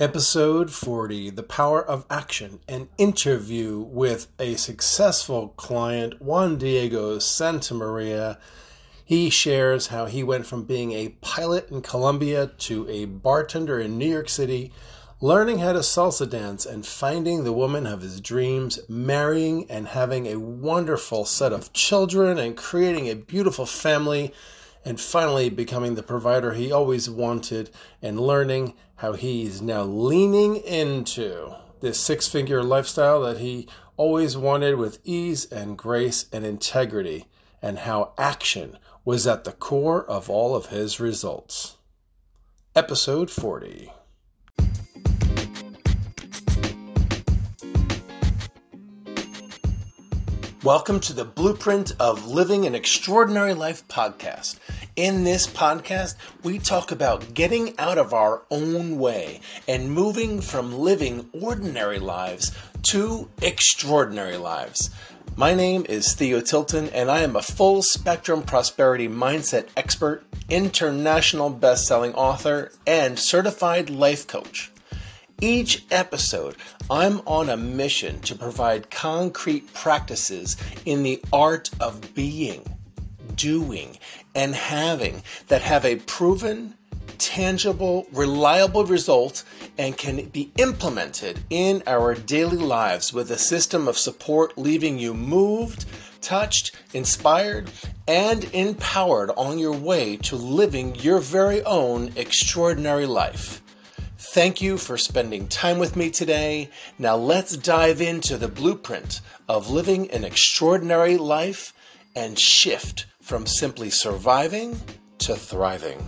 Episode 40 The Power of Action, an interview with a successful client, Juan Diego Santamaria. He shares how he went from being a pilot in Colombia to a bartender in New York City, learning how to salsa dance and finding the woman of his dreams, marrying and having a wonderful set of children and creating a beautiful family and finally becoming the provider he always wanted and learning how he's now leaning into this six figure lifestyle that he always wanted with ease and grace and integrity, and how action was at the core of all of his results. Episode 40. Welcome to the Blueprint of Living an Extraordinary Life podcast. In this podcast, we talk about getting out of our own way and moving from living ordinary lives to extraordinary lives. My name is Theo Tilton, and I am a full spectrum prosperity mindset expert, international best selling author, and certified life coach. Each episode, I'm on a mission to provide concrete practices in the art of being, doing, and having that have a proven, tangible, reliable result and can be implemented in our daily lives with a system of support leaving you moved, touched, inspired, and empowered on your way to living your very own extraordinary life. Thank you for spending time with me today. Now let's dive into the blueprint of living an extraordinary life and shift from simply surviving to thriving.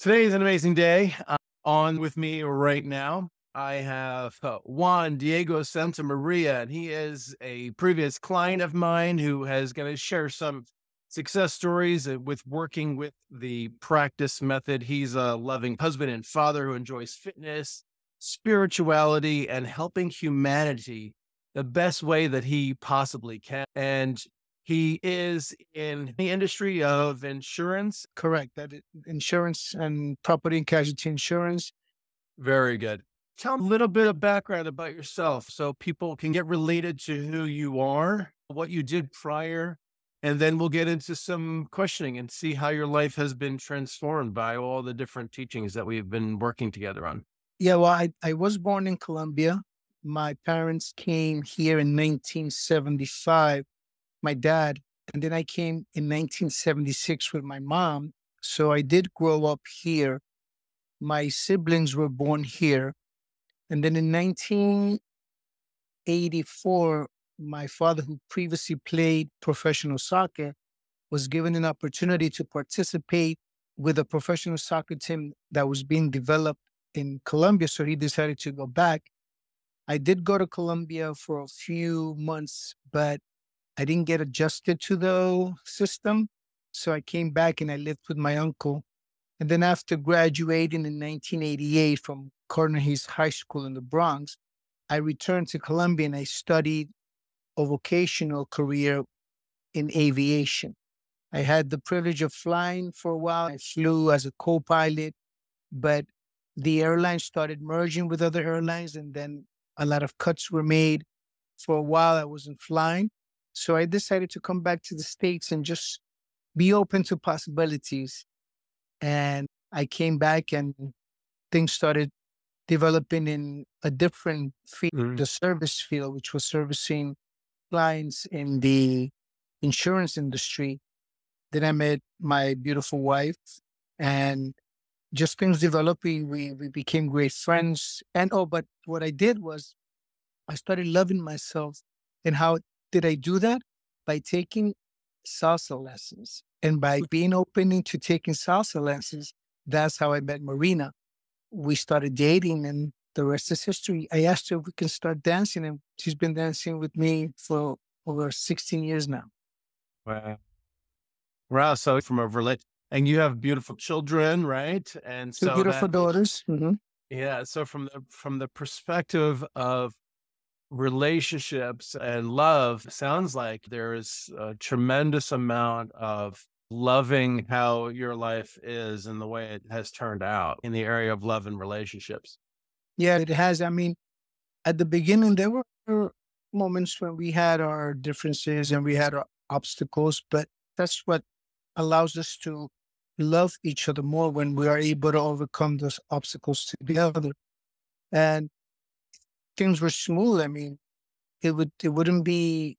Today is an amazing day. Uh, on with me right now, I have uh, Juan Diego Santamaria, and he is a previous client of mine who has going to share some success stories with working with the practice method. He's a loving husband and father who enjoys fitness, spirituality, and helping humanity the best way that he possibly can. And he is in the industry of insurance. Correct. That insurance and property and casualty insurance. Very good. Tell a little bit of background about yourself so people can get related to who you are, what you did prior and then we'll get into some questioning and see how your life has been transformed by all the different teachings that we've been working together on. Yeah, well, I, I was born in Colombia. My parents came here in 1975, my dad, and then I came in 1976 with my mom. So I did grow up here. My siblings were born here. And then in 1984, my father, who previously played professional soccer, was given an opportunity to participate with a professional soccer team that was being developed in Colombia. So he decided to go back. I did go to Colombia for a few months, but I didn't get adjusted to the system. So I came back and I lived with my uncle. And then after graduating in 1988 from Carnegie High School in the Bronx, I returned to Colombia and I studied a vocational career in aviation. I had the privilege of flying for a while. I flew as a co pilot, but the airline started merging with other airlines, and then a lot of cuts were made. For a while, I wasn't flying. So I decided to come back to the States and just be open to possibilities. And I came back, and things started developing in a different field, mm-hmm. the service field, which was servicing clients in the insurance industry. Then I met my beautiful wife and just things developing. We, we became great friends. And oh, but what I did was I started loving myself. And how did I do that? By taking salsa lessons. And by mm. being open to taking salsa lessons, that's how I met Marina. We started dating and the rest is history. I asked her if we can start dancing, and she's been dancing with me for over 16 years now. Wow. Wow. So from a and you have beautiful children, right? And Two so beautiful that, daughters. Mm-hmm. Yeah. So from the from the perspective of relationships and love, sounds like there is a tremendous amount of loving how your life is and the way it has turned out in the area of love and relationships. Yeah, it has. I mean, at the beginning, there were moments when we had our differences and we had our obstacles, but that's what allows us to love each other more when we are able to overcome those obstacles together. And things were smooth. I mean, it would it wouldn't be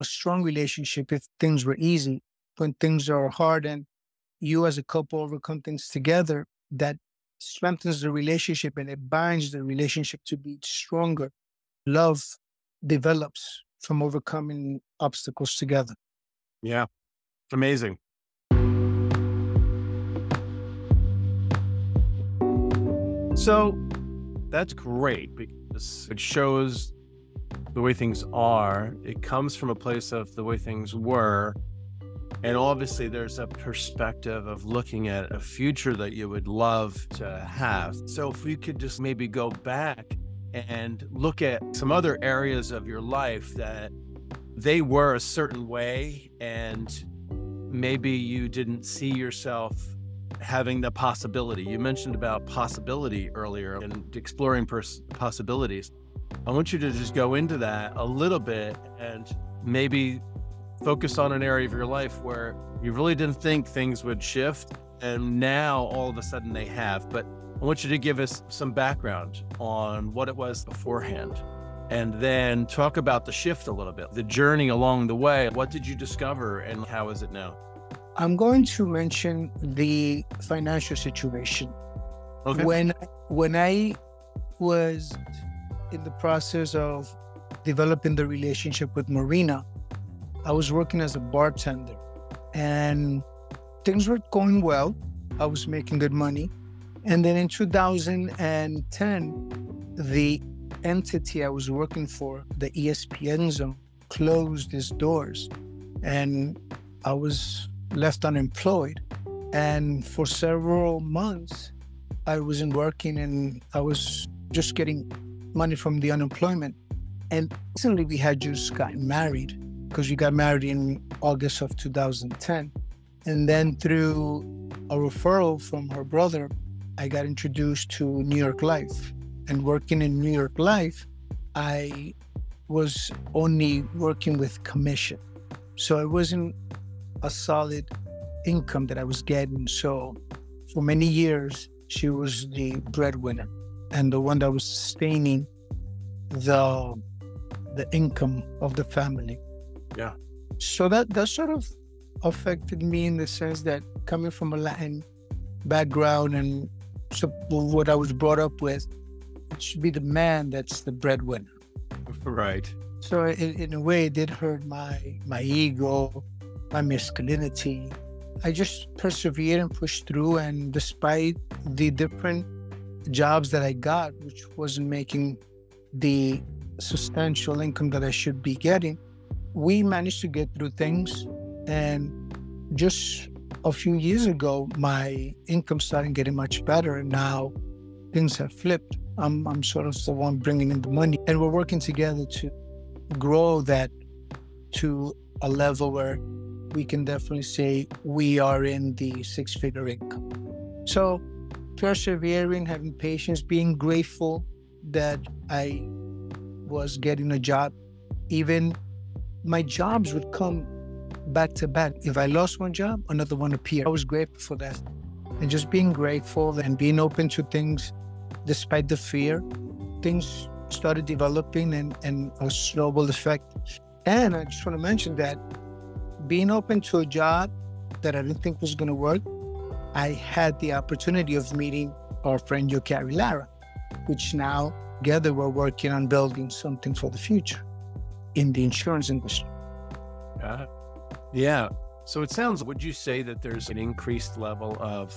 a strong relationship if things were easy. When things are hard and you as a couple overcome things together, that strengthens the relationship and it binds the relationship to be stronger. Love develops from overcoming obstacles together. Yeah. Amazing. So that's great because it shows the way things are. It comes from a place of the way things were. And obviously, there's a perspective of looking at a future that you would love to have. So, if we could just maybe go back and look at some other areas of your life that they were a certain way, and maybe you didn't see yourself having the possibility. You mentioned about possibility earlier and exploring pers- possibilities. I want you to just go into that a little bit and maybe focus on an area of your life where you really didn't think things would shift. And now all of a sudden they have. But I want you to give us some background on what it was beforehand and then talk about the shift a little bit, the journey along the way. What did you discover and how is it now? I'm going to mention the financial situation. Okay. When when I was in the process of developing the relationship with Marina, I was working as a bartender and things were going well. I was making good money. And then in 2010, the entity I was working for, the ESPN zone, closed its doors. And I was left unemployed. And for several months, I wasn't working and I was just getting money from the unemployment. And recently we had just gotten married because we got married in August of 2010. And then through a referral from her brother, I got introduced to New York Life. And working in New York Life, I was only working with commission. So I wasn't a solid income that I was getting. So for many years, she was the breadwinner and the one that was sustaining the the income of the family. Yeah. So that that sort of affected me in the sense that coming from a Latin background and so what I was brought up with, it should be the man that's the breadwinner. Right. So in, in a way, it did hurt my my ego, my masculinity. I just persevered and pushed through. And despite the different jobs that I got, which wasn't making the substantial income that I should be getting, we managed to get through things. And just a few years ago, my income started getting much better. And now things have flipped. I'm, I'm sort of the one bringing in the money. And we're working together to grow that to a level where we can definitely say we are in the six figure income. So, persevering, having patience, being grateful that I was getting a job. Even my jobs would come back to back. If I lost one job, another one appeared. I was grateful for that. And just being grateful and being open to things despite the fear, things started developing and, and a snowball effect. And I just want to mention that being open to a job that I didn't think was going to work, I had the opportunity of meeting our friend Yokari Lara, which now together we're working on building something for the future in the insurance industry. Uh, yeah. So it sounds, would you say that there's an increased level of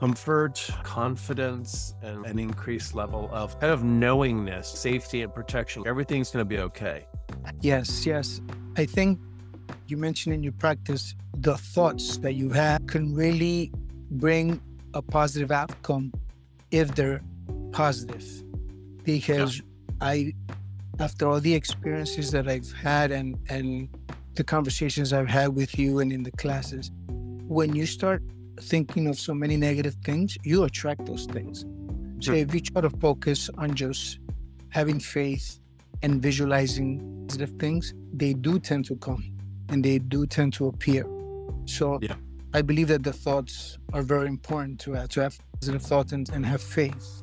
comfort, confidence, and an increased level of kind of knowingness, safety, and protection? Everything's going to be okay. Yes, yes. I think you mentioned in your practice, the thoughts that you have can really bring a positive outcome if they're positive. Because yeah. I, after all the experiences that I've had and, and the conversations I've had with you and in the classes, when you start thinking of so many negative things, you attract those things. So if you try to focus on just having faith and visualizing positive things, they do tend to come and they do tend to appear. So yeah. I believe that the thoughts are very important to have, to have positive thoughts and, and have faith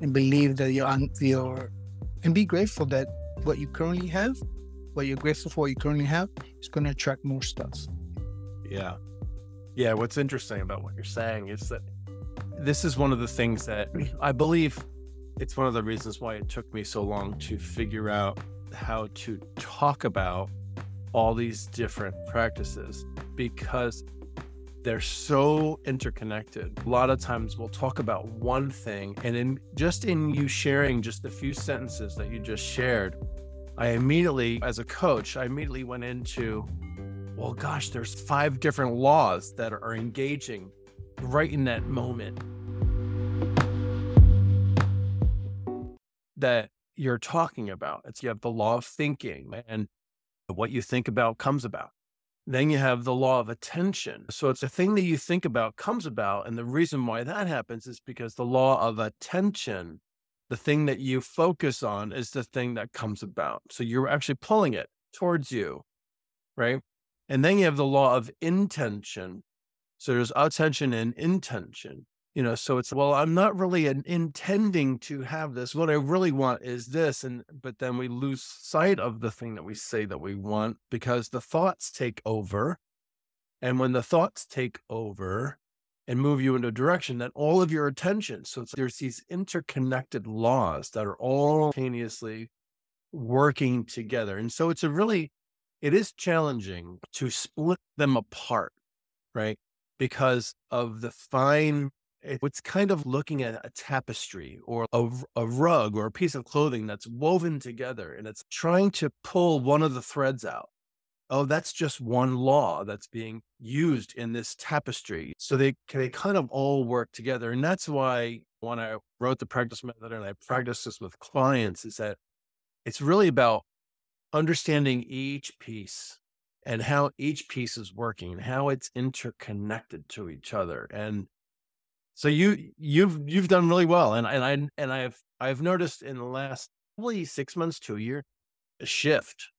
and believe that you're, you're and be grateful that what you currently have, what you're grateful for, what you currently have, is going to attract more stuff. Yeah. Yeah. What's interesting about what you're saying is that this is one of the things that I believe it's one of the reasons why it took me so long to figure out how to talk about all these different practices because they're so interconnected. A lot of times we'll talk about one thing, and in just in you sharing just the few sentences that you just shared, I immediately, as a coach, I immediately went into, well, gosh, there's five different laws that are engaging right in that moment that you're talking about. It's you have the law of thinking, and what you think about comes about. Then you have the law of attention. So it's a thing that you think about comes about. And the reason why that happens is because the law of attention, the thing that you focus on, is the thing that comes about. So you're actually pulling it towards you, right? And then you have the law of intention. So there's attention and intention you know so it's well i'm not really an, intending to have this. What i really want is this and but then we lose sight of the thing that we say that we want because the thoughts take over and when the thoughts take over and move you in a direction then all of your attention so there's these interconnected laws that are all simultaneously working together and so it's a really it is challenging to split them apart right? Because of the fine it's kind of looking at a tapestry or a, a rug or a piece of clothing that's woven together and it's trying to pull one of the threads out. Oh, that's just one law that's being used in this tapestry. So they, they kind of all work together. And that's why when I wrote the practice method and I practice this with clients, is that it's really about understanding each piece and how each piece is working, how it's interconnected to each other. And so you you've you've done really well, and and I and I've I've noticed in the last probably six months to a year a shift.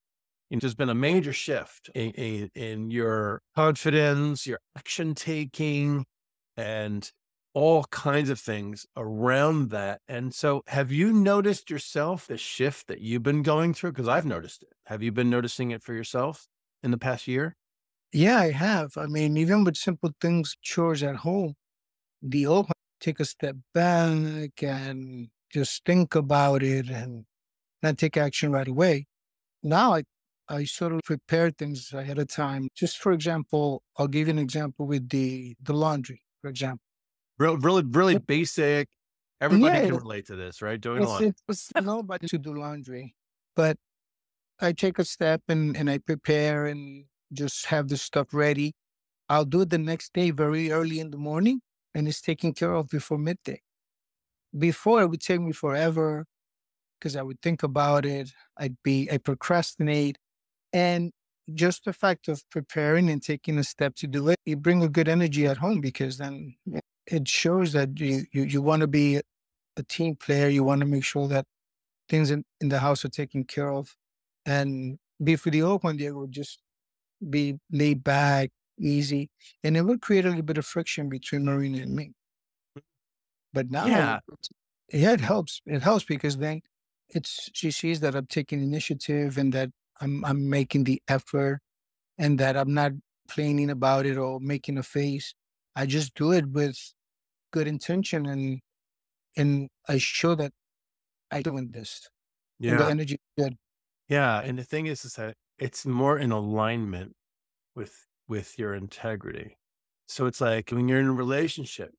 And there's been a major shift in, in, in your confidence, your action taking, and all kinds of things around that. And so, have you noticed yourself the shift that you've been going through? Because I've noticed it. Have you been noticing it for yourself in the past year? Yeah, I have. I mean, even with simple things, chores at home, the open, take a step back and just think about it and not take action right away. Now I, I sort of prepare things ahead of time. Just for example, I'll give you an example with the the laundry, for example. Real, really, really basic. Everybody yeah, can relate to this, right? Doing it's, laundry. It's nobody to do laundry, but I take a step and, and I prepare and just have the stuff ready. I'll do it the next day very early in the morning and it's taken care of before midday. Before it would take me forever because I would think about it. I'd be, I procrastinate. And just the fact of preparing and taking a step to do it, you bring a good energy at home because then it shows that you, you, you want to be a team player. You want to make sure that things in, in the house are taken care of. And be before the open, would just be laid back, easy, and it would create a little bit of friction between Marina and me. But now, yeah, yeah it helps. It helps because then it's she sees that I'm taking initiative and that I'm I'm making the effort, and that I'm not complaining about it or making a face. I just do it with good intention and and I show that I'm doing this. Yeah, and the energy is good. Yeah, and the thing is, is that it's more in alignment with with your integrity. So it's like when you're in a relationship,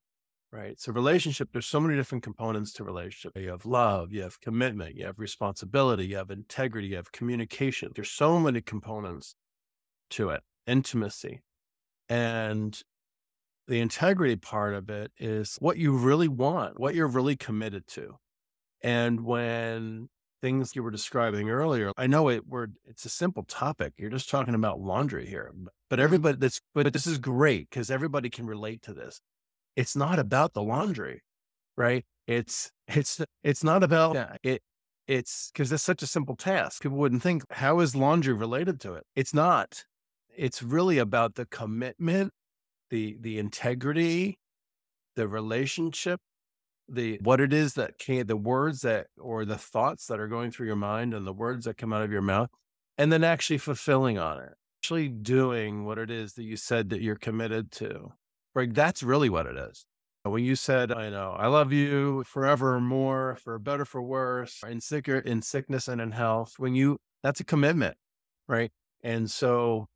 right? So relationship, there's so many different components to relationship. You have love, you have commitment, you have responsibility, you have integrity, you have communication. There's so many components to it, intimacy. And the integrity part of it is what you really want, what you're really committed to. And when things you were describing earlier. I know it we're it's a simple topic. You're just talking about laundry here. But Mm-hmm. everybody that's but this is great because everybody can relate to this. It's not about the laundry, right? It's it's it's not about yeah, it it's because it's such a simple task. People wouldn't think, how is laundry related to it? It's not. It's really about the commitment, the the integrity, the relationship, the what it is that can the words that or the thoughts that are going through your mind and the words that come out of your mouth, and then actually fulfilling on it. Actually doing what it is that you said that you're committed to. Right. That's really what it is. When you said, I know, I love you forevermore, for better, for worse, in sicker, in sickness and in health, when you, that's a commitment, right? And so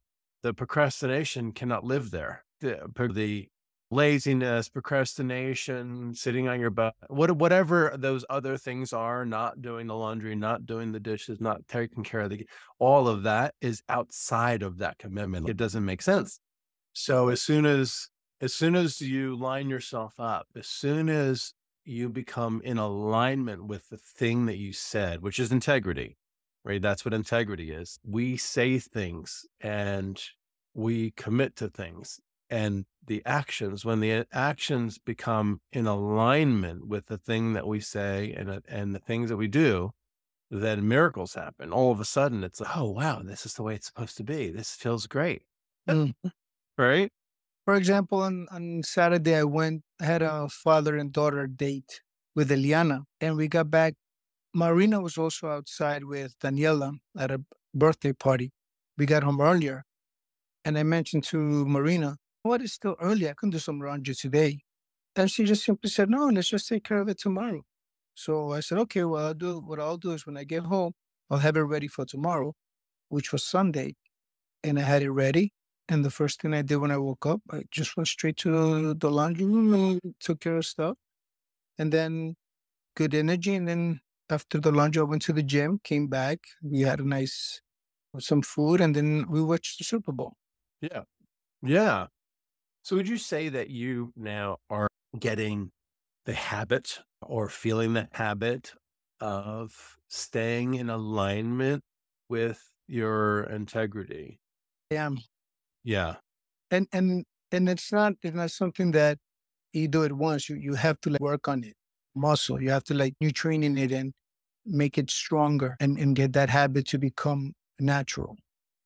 the procrastination cannot live there. The, the laziness, procrastination, sitting on your butt, what, whatever those other things are, not doing the laundry, not doing the dishes, not taking care of the, all of that is outside of that commitment. It doesn't make sense. So as soon as as soon as you line yourself up, as soon as you become in alignment with the thing that you said, which is integrity, right? That's what integrity is. We say things and we commit to things. And the actions, when the actions become in alignment with the thing that we say and, and the things that we do, then miracles happen. All of a sudden, it's like, oh, wow, this is the way it's supposed to be. This feels great. Mm. Right? For example, on, on Saturday, I went, I had a father and daughter date with Eliana, and we got back. Marina was also outside with Daniela at a birthday party. We got home earlier, and I mentioned to Marina, What is still early? I can do some laundry today. And she just simply said, No, let's just take care of it tomorrow. So I said, Okay, well, I'll do what I'll do is when I get home, I'll have it ready for tomorrow, which was Sunday. And I had it ready. And the first thing I did when I woke up, I just went straight to the laundry room and took care of stuff. And then good energy. And then after the laundry, I went to the gym, came back. We had a nice, some food, and then we watched the Super Bowl. Yeah. Yeah. So would you say that you now are getting the habit or feeling the habit of staying in alignment with your integrity? Yeah. Yeah. And and and it's not it's not something that you do it once. You you have to like work on it, muscle. You have to like you training it and make it stronger and, and get that habit to become natural.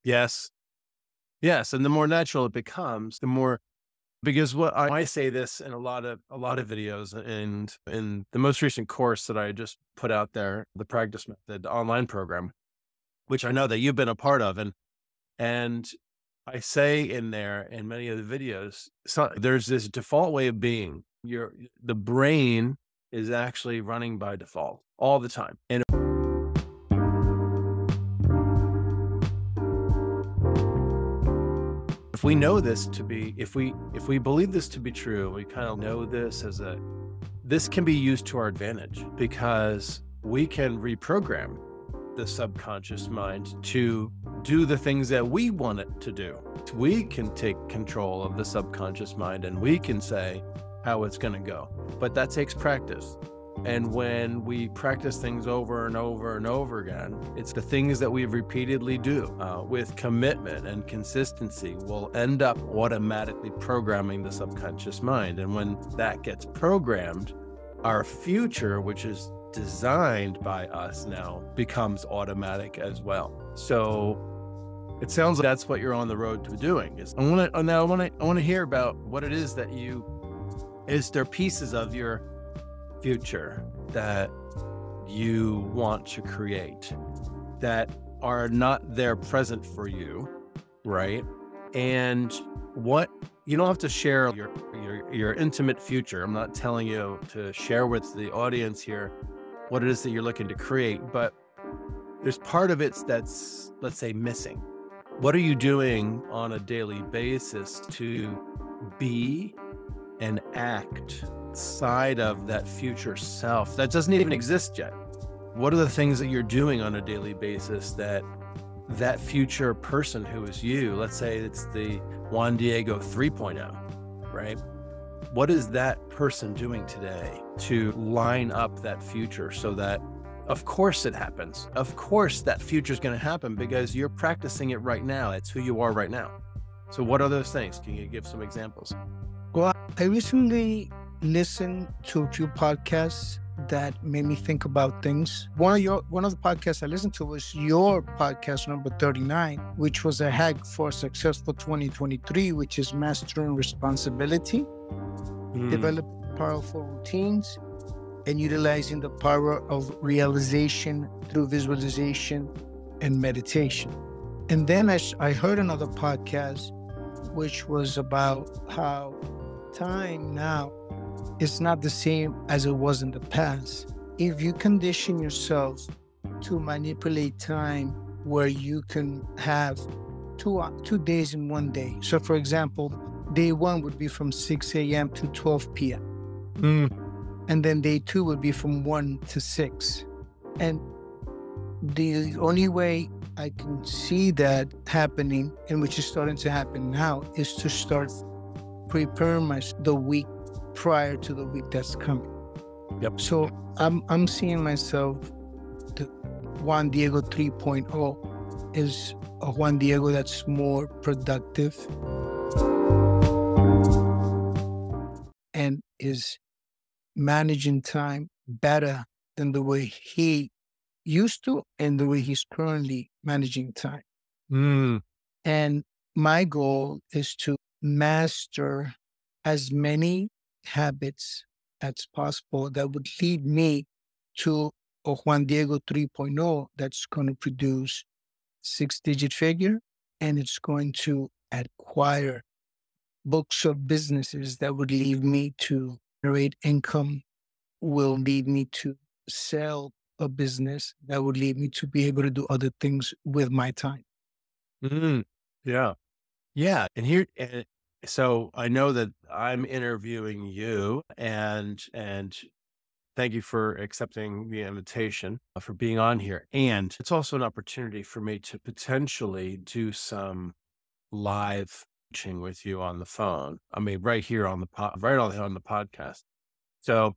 Yes. Yes. And the more natural it becomes, the more because what I, I say this in a lot of a lot of videos and in the most recent course that I just put out there, the practice method online program, which I know that you've been a part of. And and I say in there in many of the videos, so there's this default way of being. Your the brain is actually running by default all the time. And if we know this to be if we if we believe this to be true, we kind of know this as a this can be used to our advantage because we can reprogram the subconscious mind to do the things that we want it to do. We can take control of the subconscious mind and we can say how it's going to go. But that takes practice. And when we practice things over and over and over again, it's the things that we repeatedly do uh, with commitment and consistency will end up automatically programming the subconscious mind. And when that gets programmed, our future, which is designed by us now, becomes automatic as well. So it sounds like that's what you're on the road to doing. Is I want to now I want to I want to hear about what it is that you is there pieces of your future that you want to create that are not there present for you, right? And what you don't have to share your, your your intimate future. I'm not telling you to share with the audience here what it is that you're looking to create, but there's part of it that's let's say missing. What are you doing on a daily basis to be and act side of that future self that doesn't even exist yet? What are the things that you're doing on a daily basis that that future person who is you, let's say it's the Juan Diego 3.0, right? What is that person doing today to line up that future so that Of course it happens. Of course that future is going to happen because you're practicing it right now. It's who you are right now. So, what are those things? Can you give some examples? Well, I recently listened to a few podcasts that made me think about things. One of your one of the podcasts I listened to was your podcast number 39, which was a hack for successful 2023, which is mastering responsibility, mm. developing powerful routines, and utilizing the power of realization through visualization and meditation. And then I, I heard another podcast, which was about how time now is not the same as it was in the past. If you condition yourself to manipulate time where you can have two, two days in one day. So, for example, day one would be from 6 a.m. to 12 p.m. Mm. And then day two would be from 1 to 6. And the only way I can see that happening, and which is starting to happen now, is to start preparing my, the week prior to the week that's coming. Yep. So I'm I'm seeing myself the Juan Diego 3.0 is a Juan Diego that's more productive and is managing time better than the way he used to and the way he's currently managing time. Mm. And my goal is to master as many habits as possible that would lead me to a Juan Diego 3.0 that's going to produce six digit figure and it's going to acquire books of businesses that would lead me to generate income will lead me to sell a business that would lead me to be able to do other things with my time. Mm, yeah. Yeah. And here, and so I know that I'm interviewing you and, and thank you for accepting the invitation uh, for being on here. And it's also an opportunity for me to potentially do some live coaching with you on the phone. I mean, right here on the pod, right on, on the podcast. So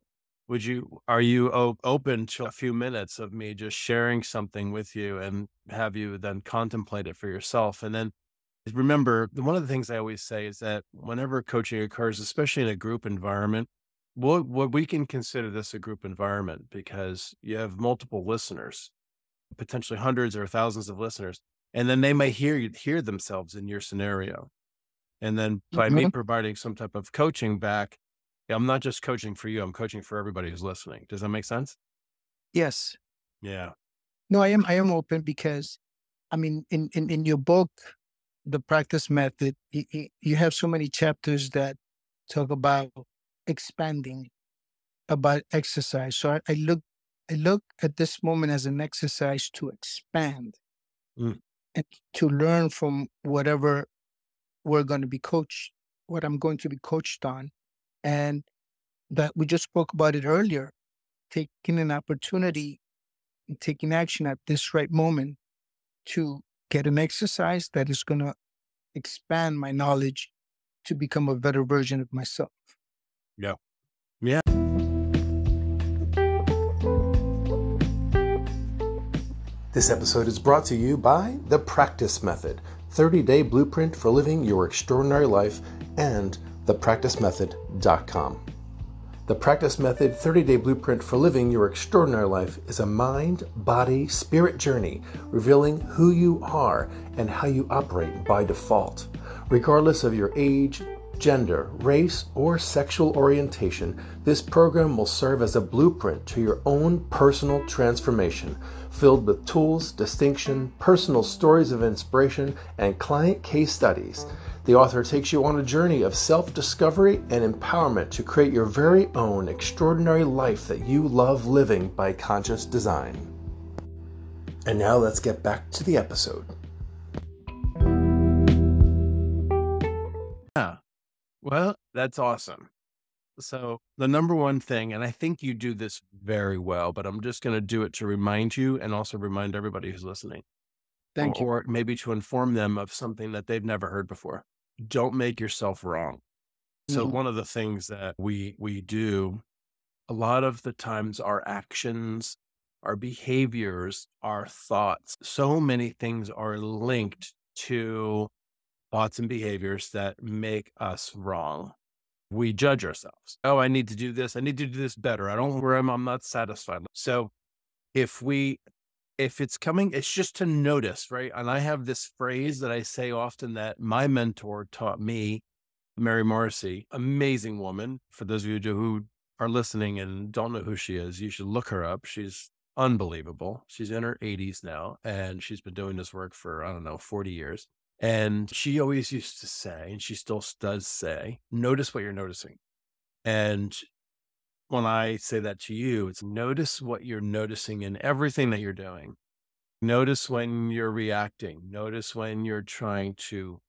would you, are you open to a few minutes of me just sharing something with you and have you then contemplate it for yourself? And then remember, one of the things I always say is that whenever coaching occurs, especially in a group environment, what, what we can consider this a group environment because you have multiple listeners, potentially hundreds or thousands of listeners, and then they may hear hear themselves in your scenario. And then by mm-hmm. me providing some type of coaching back, I'm not just coaching for you, I'm coaching for everybody who's listening. Does that make sense? Yes. Yeah. No, I am I am open because I mean in in, in your book, the practice method, you, have so many chapters that talk about expanding, about exercise. So I, I look I look at this moment as an exercise to expand mm. and to learn from whatever we're going to be coached, what I'm going to be coached on. And that we just spoke about it earlier, taking an opportunity and taking action at this right moment to get an exercise that is going to expand my knowledge to become a better version of myself. Yeah. Yeah. This episode is brought to you by The Practice Method 30 Day Blueprint for Living Your Extraordinary Life and thepracticemethod.com. The Practice Method 30 Day Blueprint for Living Your Extraordinary Life is a mind, body, spirit journey revealing who you are and how you operate by default. Regardless of your age, gender, race, or sexual orientation, this program will serve as a blueprint to your own personal transformation, filled with tools, distinction, personal stories of inspiration, and client case studies. The author takes you on a journey of self discovery and empowerment to create your very own extraordinary life that you love living by conscious design. And now let's get back to the episode. Yeah. Well, that's awesome. So, the number one thing, and I think you do this very well, but I'm just going to do it to remind you and also remind everybody who's listening. Thank or, you. Or maybe to inform them of something that they've never heard before. Don't make yourself wrong. So, mm-hmm. one of the things that we we do a lot of the times our actions our behaviors, our thoughts. So many things are linked to thoughts and behaviors that make us wrong. We judge ourselves. Oh, I need to do this. I need to do this better. I don't where I'm, I'm not satisfied. So if we if it's coming, it's just to notice, right? And I have this phrase that I say often that my mentor taught me, Mary Morrissey, amazing woman. For those of you who are listening and don't know who she is, you should look her up. She's unbelievable. She's in her 80s now, and she's been doing this work for, I don't know, 40 years. And she always used to say, and she still does say, notice what you're noticing. And when I say that to you, it's notice what you're noticing in everything that you're doing. Notice when you're reacting. Notice when you're trying to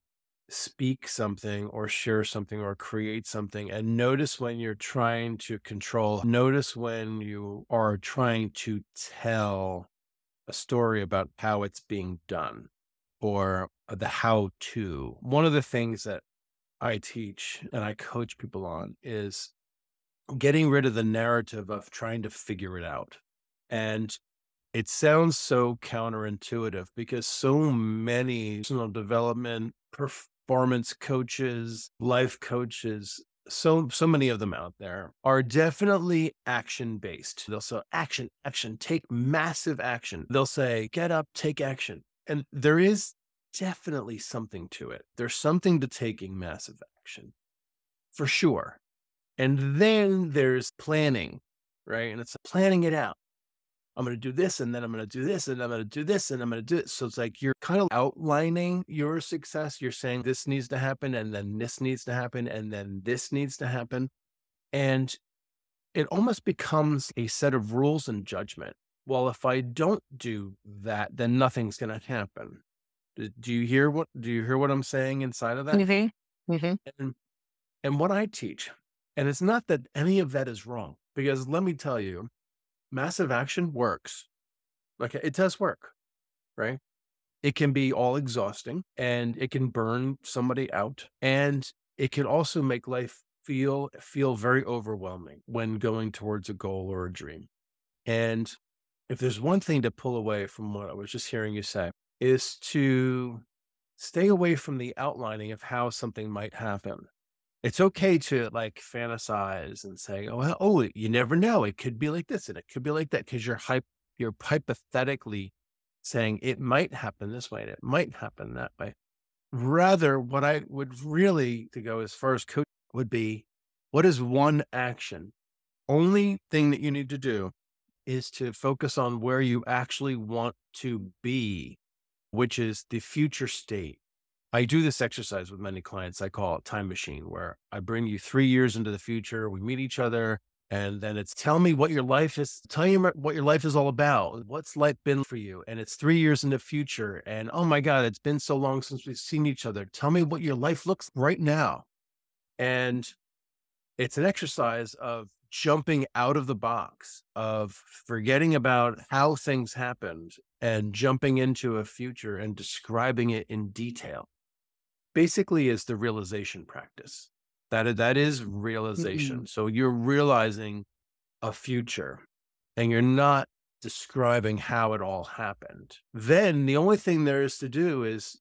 speak something or share something or create something. And notice when you're trying to control. Notice when you are trying to tell a story about how it's being done or the how to. One of the things that I teach and I coach people on is getting rid of the narrative of trying to figure it out. And it sounds so counterintuitive because so many personal development, performance coaches, life coaches, so so many of them out there are definitely action based. They'll say action, action, take massive action. They'll say get up, take action. And there is definitely something to it. There's something to taking massive action. For sure. And then there's planning, right? And it's planning it out. I'm going to do this and then I'm going to do this and I'm going to do this and I'm going to do it. So it's like you're kind of outlining your success. You're saying this needs to happen and then this needs to happen and then this needs to happen. And it almost becomes a set of rules and judgment. Well, if I don't do that, then nothing's going to happen. Do you hear what do you hear what I'm saying inside of that? Mm-hmm. Mm-hmm. And, and what I teach and it's not that any of that is wrong, because let me tell you, massive action works. Like it does work, right? It can be all exhausting and it can burn somebody out. And it can also make life feel feel very overwhelming when going towards a goal or a dream. And if there's one thing to pull away from what I was just hearing you say, is to stay away from the outlining of how something might happen it's okay to like fantasize and say, oh, oh, you never know. It could be like this and it could be like that because you're hype, you're hypothetically saying it might happen this way and it might happen that way. Rather, what I would really to go as far as coach would be, what is one action? Only thing that you need to do is to focus on where you actually want to be, which is the future state I do this exercise with many clients. I call it time machine, where I bring you three years into the future. We meet each other, and then it's tell me what your life is. Tell you what your life is all about. What's life been for you? And it's three years in the future. And oh my God, it's been so long since we've seen each other. Tell me what your life looks right now. And it's an exercise of jumping out of the box, of forgetting about how things happened and jumping into a future and describing it in detail basically is the realization practice. That that is realization. Mm-hmm. So you're realizing a future and you're not describing how it all happened. Then the only thing there is to do is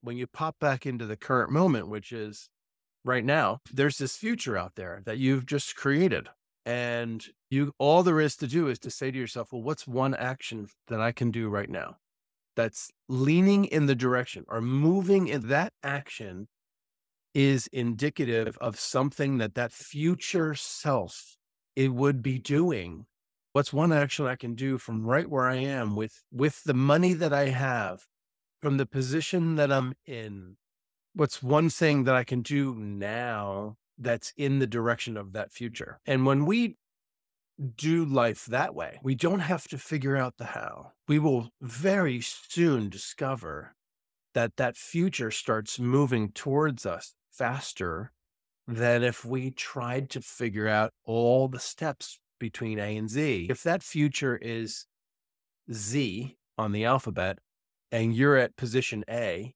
when you pop back into the current moment, which is right now, there's this future out there that you've just created. And you all there is to do is to say to yourself, well, what's one action that I can do right now? That's leaning in the direction or moving in that action is indicative of something that that future self it would be doing. What's one action i can do from right where i am with with the money that i have from the position that i'm in what's one thing that i can do now that's in the direction of that future? And when we do life that way. We don't have to figure out the how. We will very soon discover that that future starts moving towards us faster than if we tried to figure out all the steps between A and Z. If that future is Z on the alphabet and you're at position A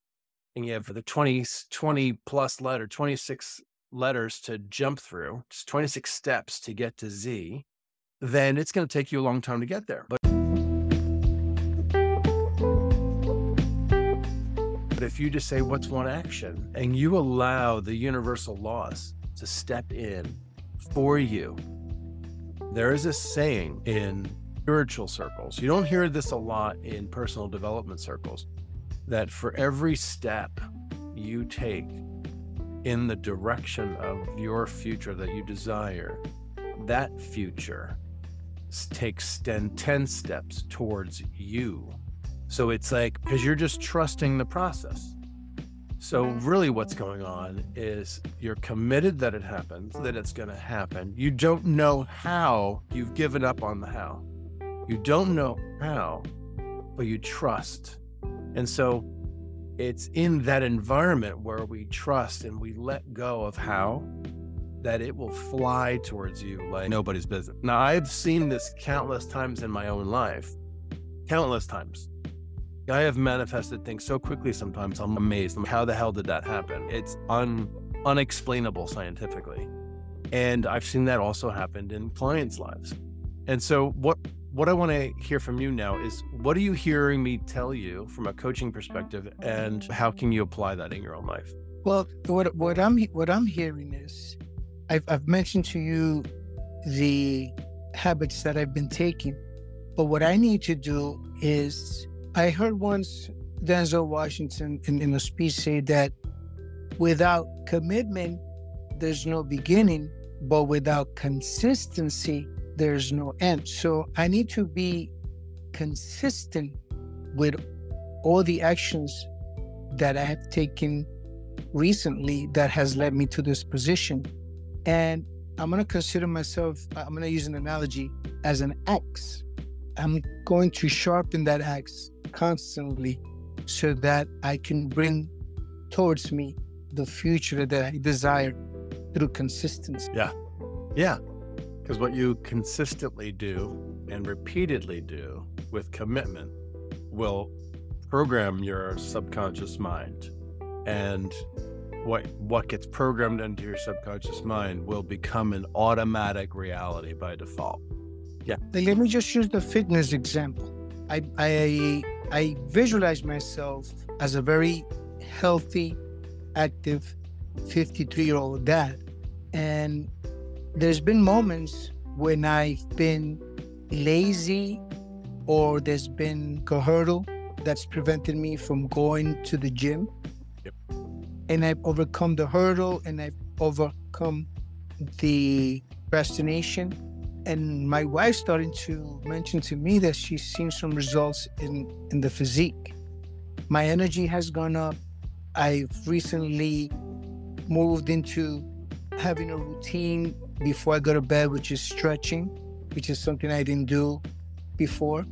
and you have the 20, 20 plus letter, 26 letters to jump through, it's 26 steps to get to Z then it's going to take you a long time to get there. But if you just say, What's one action? and you allow the universal laws to step in for you, there is a saying in spiritual circles. You don't hear this a lot in personal development circles that for every step you take in the direction of your future that you desire, that future takes 10, 10 steps towards you. So it's like, because you're just trusting the process. So, really, what's going on is you're committed that it happens, that it's going to happen. You don't know how, you've given up on the how. You don't know how, but you trust. And so, it's in that environment where we trust and we let go of how that it will fly towards you like nobody's business. Now, I've seen this countless times in my own life, countless times. I have manifested things so quickly sometimes I'm amazed. How the hell did that happen? It's un, unexplainable scientifically. And I've seen that also happen in clients' lives. And so what what I want to hear from you now is what are you hearing me tell you from a coaching perspective and how can you apply that in your own life? Well, what what I'm what I'm hearing is I've I've mentioned to you the habits that I've been taking. But what I need to do is I heard once Denzel Washington in, in a speech say that without commitment, there's no beginning, but without consistency, there's no end. So I need to be consistent with all the actions that I have taken recently that has led me to this position. And I'm going to consider myself, uh, I'm going to use an analogy as an axe. I'm going to sharpen that axe constantly so that I can bring towards me the future that I desire through consistency. Yeah. Yeah. Because what you consistently do and repeatedly do with commitment will program your subconscious mind. And what what gets programmed into your subconscious mind will become an automatic reality by default. Yeah. Let me just use the fitness example. I I I visualize myself as a very healthy, active 53 year old dad. And there's been moments when I've been lazy or there's been a hurdle that's prevented me from going to the gym. And I've overcome the hurdle and I've overcome the procrastination. And my wife started to mention to me that she's seen some results in in the physique. My energy has gone up. I've recently moved into having a routine before i go to bed which is stretching which is something i didn't do before.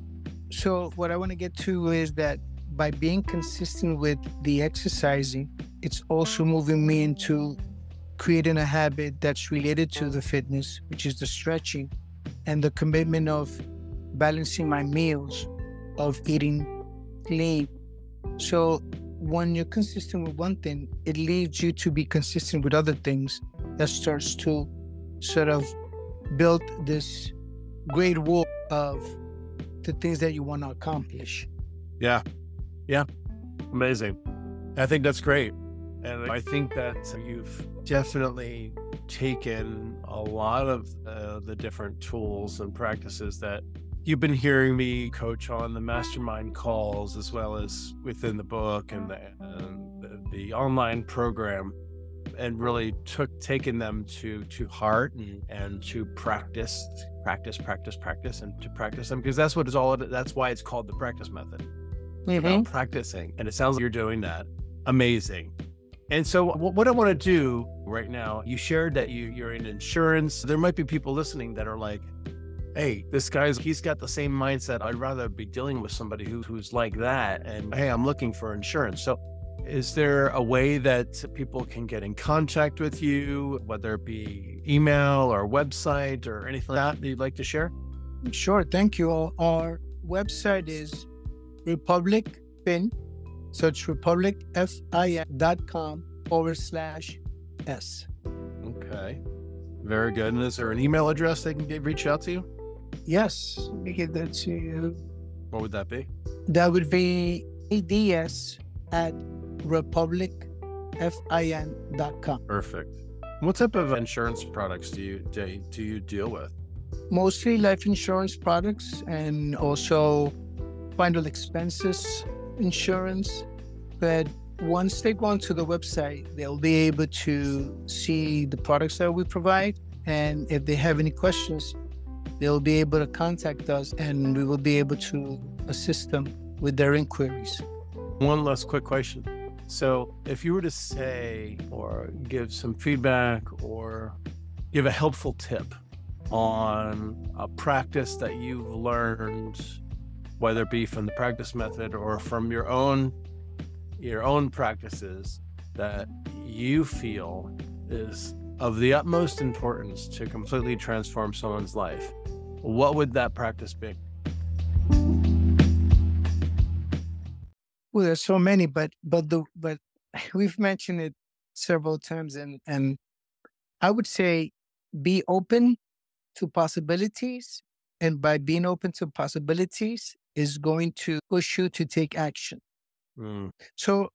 So what i want to get to is that by being consistent with the exercising it's also moving me into creating a habit that's related to the fitness, which is the stretching, and the commitment of balancing my meals, of eating clean. So when you're consistent with one thing, it leads you to be consistent with other things that starts to sort of build this great wall of the things that you want to accomplish. Yeah. Yeah. Amazing. I think that's great. And I think that you've definitely taken a lot of uh, the different tools and practices that you've been hearing me coach on the mastermind calls as well as within the book and the, the, the, online program and really took taken them to to heart and, and to practice practice practice practice and to practice them because that's what it's all that's why it's called the practice method mm-hmm. practicing and it sounds like you're doing that amazing and so, what I want to do right now, you shared that you, you're in insurance. There might be people listening that are like, hey, this guy's, he's got the same mindset. I'd rather be dealing with somebody who, who's like that. And hey, I'm looking for insurance. So, is there a way that people can get in contact with you, whether it be email or website or anything like that, that you'd like to share? Sure. Thank you. Our website is Republic Fin Search republicfin.com forward slash S. Okay. Very good. And is there an email address they can get, reach out to you? Yes. Let me get that to you. What would that be? That would be jds at republicfin.com. Perfect. What type of insurance products do you do, do you deal with? Mostly life insurance products and also final expenses insurance. But once they go onto the website, they'll be able to see the products that we provide. And if they have any questions, they'll be able to contact us and we will be able to assist them with their inquiries. One last quick question. So, if you were to say or give some feedback or give a helpful tip on a practice that you've learned, whether it be from the practice method or from your own your own practices that you feel is of the utmost importance to completely transform someone's life, what would that practice be? Well, there's so many, but but the but we've mentioned it several times, and and I would say be open to possibilities, and by being open to possibilities is going to push you to take action. Mm. So,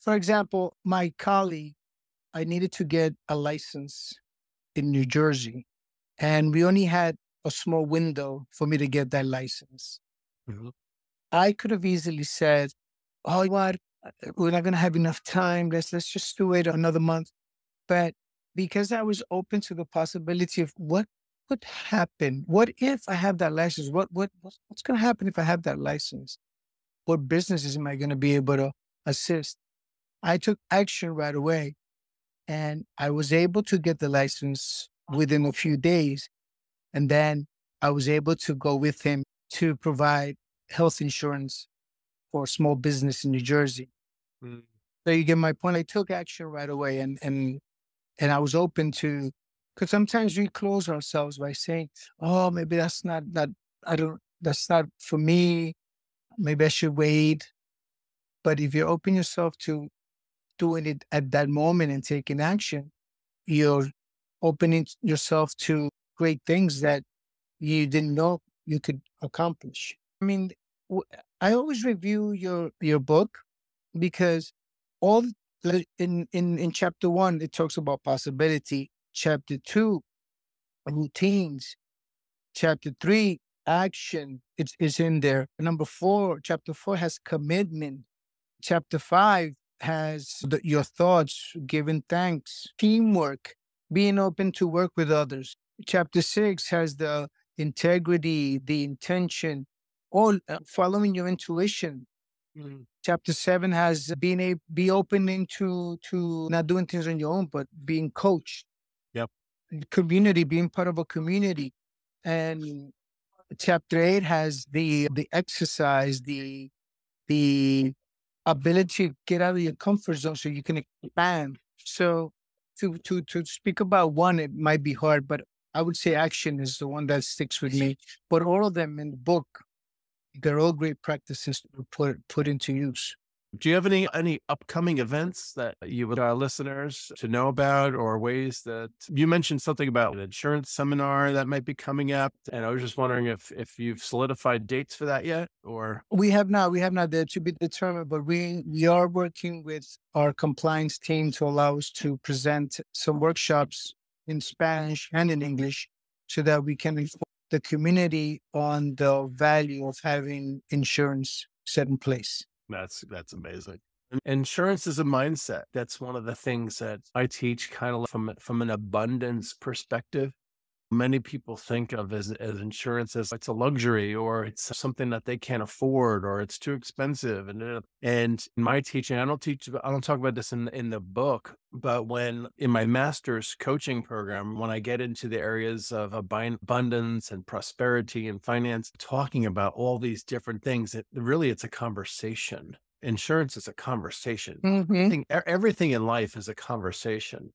for example, my colleague, I needed to get a license in New Jersey, and we only had a small window for me to get that license. Mm-hmm. I could have easily said, oh, what? Uh, we're not going to have enough time. Let's, let's just do it another month. But because I was open to the possibility of what could happen, what if I have that license? What, what, what's going to happen if I have that license? What businesses am I going to be able to assist? I took action right away and I was able to get the license within a few days. And then I was able to go with him to provide health insurance for small business in New Jersey. Mm. So you get my point. I took action right away, and and and I was open to because sometimes we close ourselves by saying, "Oh, maybe that's not that I don't that's not for me. Maybe I should wait." But if you open yourself to doing it at that moment and taking action, you're opening yourself to great things that you didn't know you could accomplish. I mean, I always review your your book because all in in in chapter one it talks about possibility. Chapter two, routines. Chapter three, action. It's is in there. Number four, chapter four has commitment. Chapter five has the, your thoughts, giving thanks, teamwork, being open to work with others. Chapter six has the integrity, the intention, all uh, following your intuition. Mm-hmm. Chapter seven has being a be opening to to not doing things on your own, but being coached. Community, being part of a community, and chapter eight has the the exercise, the the ability to get out of your comfort zone so you can expand. So to to to speak about one, it might be hard, but I would say action is the one that sticks with me. But all of them in the book they're all great practices to put put into use. Do you have any uh, any upcoming events that you would our listeners to know about, or ways that you mentioned something about an insurance seminar that might be coming up? And I was just wondering if if you've solidified dates for that yet, or we have not. We have not. There to be determined, but we we are working with our compliance team to allow us to present some workshops in Spanish and in English, so that we can inform the community on the value of having insurance set in place. That's that's amazing. Insurance is a mindset. That's one of the things that I teach kind of from from an abundance perspective many people think of as, as insurance as it's a luxury or it's something that they can't afford or it's too expensive. And, uh, and in my teaching, I don't teach, I don't talk about this in, in the book, but when in my master's coaching program, when I get into the areas of abundance and prosperity and finance, talking about all these different things, it really, it's a conversation insurance is a conversation. Mm-hmm. Everything in life is a conversation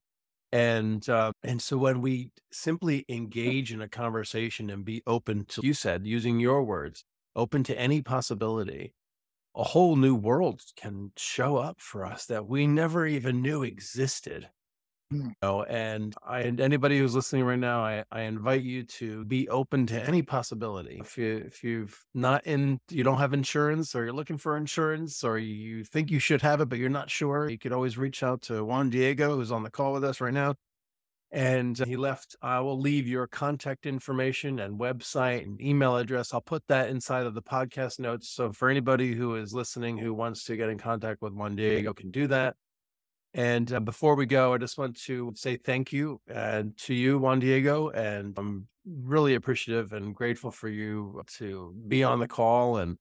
and uh, and so when we simply engage in a conversation and be open to you said using your words open to any possibility a whole new world can show up for us that we never even knew existed. You know, and I and anybody who's listening right now, I, I invite you to be open to any possibility. If you if you've not in you don't have insurance or you're looking for insurance or you think you should have it but you're not sure, you could always reach out to Juan Diego who's on the call with us right now. And he left, I will leave your contact information and website and email address. I'll put that inside of the podcast notes. So for anybody who is listening who wants to get in contact with Juan Diego can do that. And uh, before we go, I just want to say thank you uh, to you, Juan Diego. And I'm really appreciative and grateful for you to be on the call and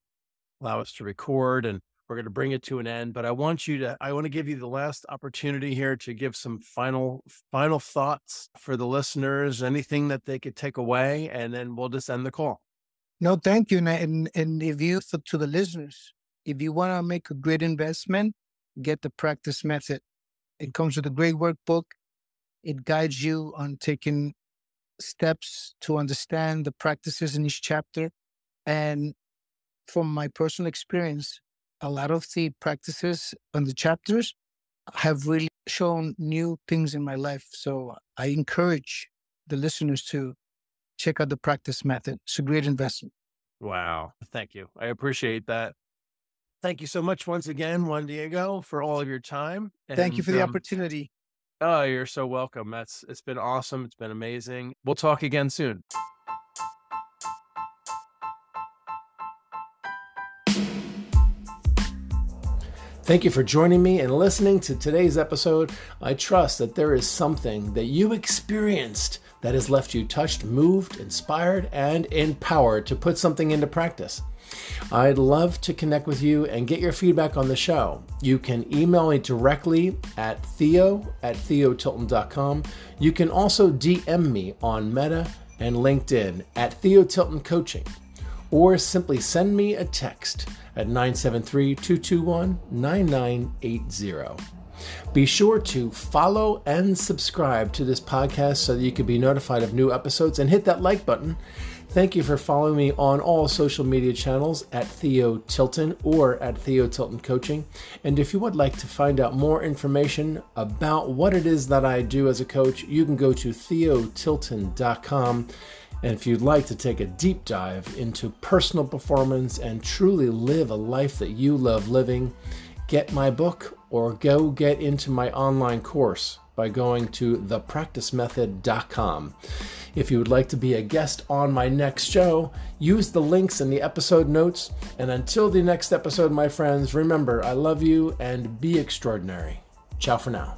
allow us to record. And we're going to bring it to an end. But I want you to, I want to give you the last opportunity here to give some final, final thoughts for the listeners, anything that they could take away. And then we'll just end the call. No, thank you. And, and if you, to the listeners, if you want to make a great investment, get the practice method it comes with a great workbook. It guides you on taking steps to understand the practices in each chapter. And from my personal experience, a lot of the practices on the chapters have really shown new things in my life. So I encourage the listeners to check out the practice method. It's a great investment. Wow. Thank you. I appreciate that. Thank you so much once again, Juan Diego, for all of your time. And, Thank you for the um, opportunity. Oh, you're so welcome. That's it's been awesome. It's been amazing. We'll talk again soon. Thank you for joining me and listening to today's episode. I trust that there is something that you experienced that has left you touched, moved, inspired, and empowered to put something into practice. I'd love to connect with you and get your feedback on the show. You can email me directly at theo at theotilton.com. You can also DM me on Meta and LinkedIn at Theo Tilton Coaching, or simply send me a text at 973 221 9980. Be sure to follow and subscribe to this podcast so that you can be notified of new episodes and hit that like button Thank you for following me on all social media channels at Theo Tilton or at Theo Tilton Coaching. And if you would like to find out more information about what it is that I do as a coach, you can go to theotilton.com. And if you'd like to take a deep dive into personal performance and truly live a life that you love living, get my book or go get into my online course by going to thepracticemethod.com. If you would like to be a guest on my next show, use the links in the episode notes. And until the next episode, my friends, remember I love you and be extraordinary. Ciao for now.